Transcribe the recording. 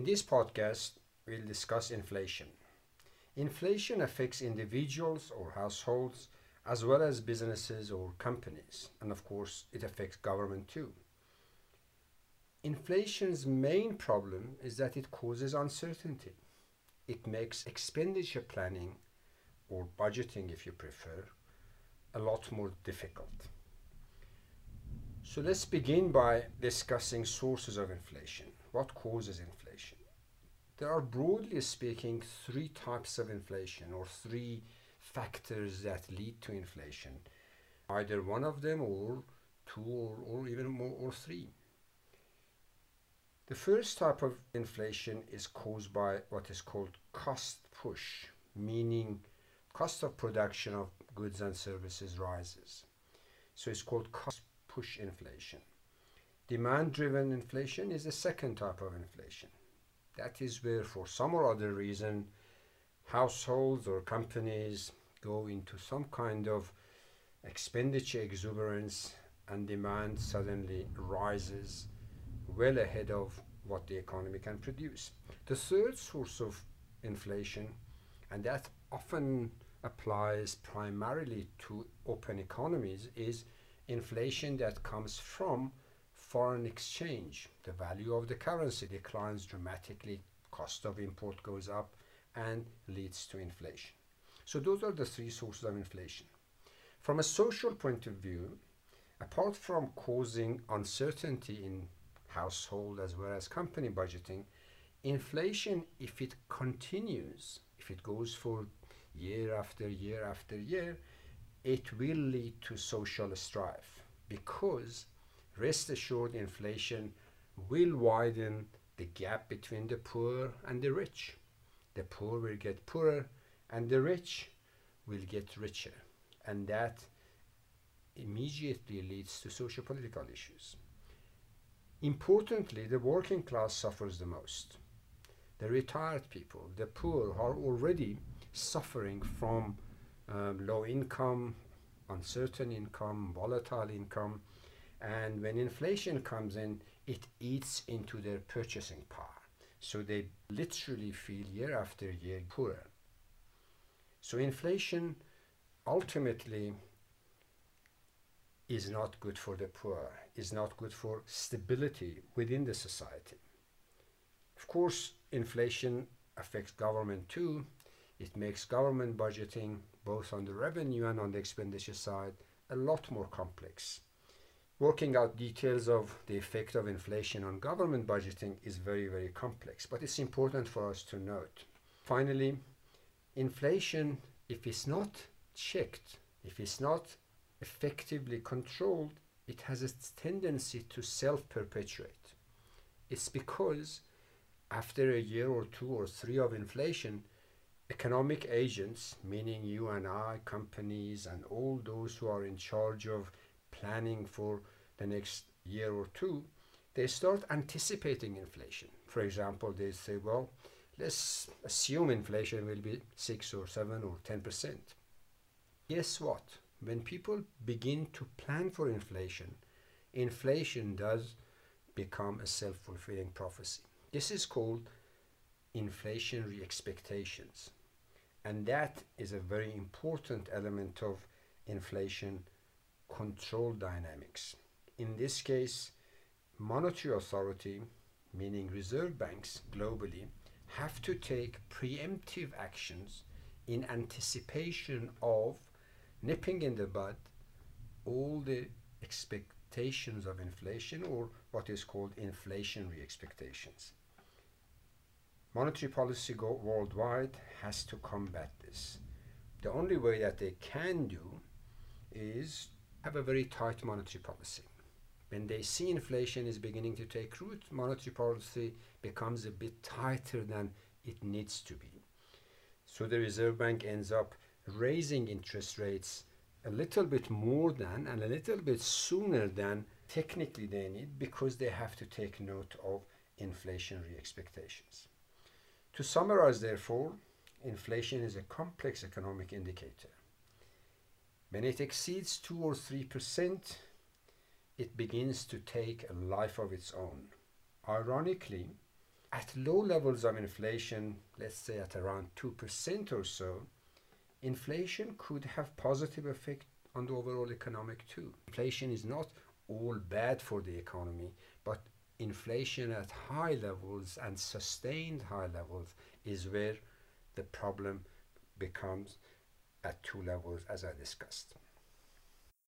In this podcast, we'll discuss inflation. Inflation affects individuals or households as well as businesses or companies, and of course, it affects government too. Inflation's main problem is that it causes uncertainty. It makes expenditure planning, or budgeting if you prefer, a lot more difficult. So let's begin by discussing sources of inflation. What causes inflation? There are broadly speaking three types of inflation or three factors that lead to inflation. Either one of them or two or, or even more or three. The first type of inflation is caused by what is called cost push, meaning cost of production of goods and services rises. So it's called cost push inflation. Demand driven inflation is the second type of inflation. That is where, for some or other reason, households or companies go into some kind of expenditure exuberance and demand suddenly rises well ahead of what the economy can produce. The third source of inflation, and that often applies primarily to open economies, is inflation that comes from foreign exchange. The value of the currency declines dramatically, cost of import goes up, and leads to inflation. So those are the three sources of inflation. From a social point of view, apart from causing uncertainty in household as well as company budgeting, inflation, if it continues, if it goes for year after year after year, it will lead to social strife because rest assured inflation will widen the gap between the poor and the rich. The poor will get poorer and the rich will get richer. And that immediately leads to social political issues. Importantly, the working class suffers the most. The retired people, the poor, are already suffering from um, low income, uncertain income, volatile income, and when inflation comes in, it eats into their purchasing power. So they literally feel year after year poorer. So inflation ultimately is not good for the poor, is not good for stability within the society. Of course, inflation affects government too. It makes government budgeting, both on the revenue and on the expenditure side, a lot more complex. Working out details of the effect of inflation on government budgeting is very, very complex, but it's important for us to note. Finally, inflation, if it's not checked, if it's not effectively controlled, it has a tendency to self perpetuate. It's because after a year or two or three of inflation, economic agents, meaning you and I, companies, and all those who are in charge of planning for the next year or two, they start anticipating inflation. For example, they say, well, let's assume inflation will be 6 or 7 or 10%. Guess what? When people begin to plan for inflation, inflation does become a self fulfilling prophecy. This is called inflationary expectations. And that is a very important element of inflation control dynamics. In this case, monetary authority, meaning reserve banks globally, have to take preemptive actions in anticipation of nipping in the bud all the expectations of inflation or what is called inflationary expectations. Monetary policy worldwide has to combat this. The only way that they can do is have a very tight monetary policy. When they see inflation is beginning to take root, monetary policy becomes a bit tighter than it needs to be. So the Reserve Bank ends up raising interest rates a little bit more than and a little bit sooner than technically they need because they have to take note of inflationary expectations. To summarize, therefore, inflation is a complex economic indicator. When it exceeds 2 or 3 percent, it begins to take a life of its own. Ironically, at low levels of inflation, let's say at around 2% or so, inflation could have positive effect on the overall economic too. Inflation is not all bad for the economy, but inflation at high levels and sustained high levels is where the problem becomes at two levels as I discussed.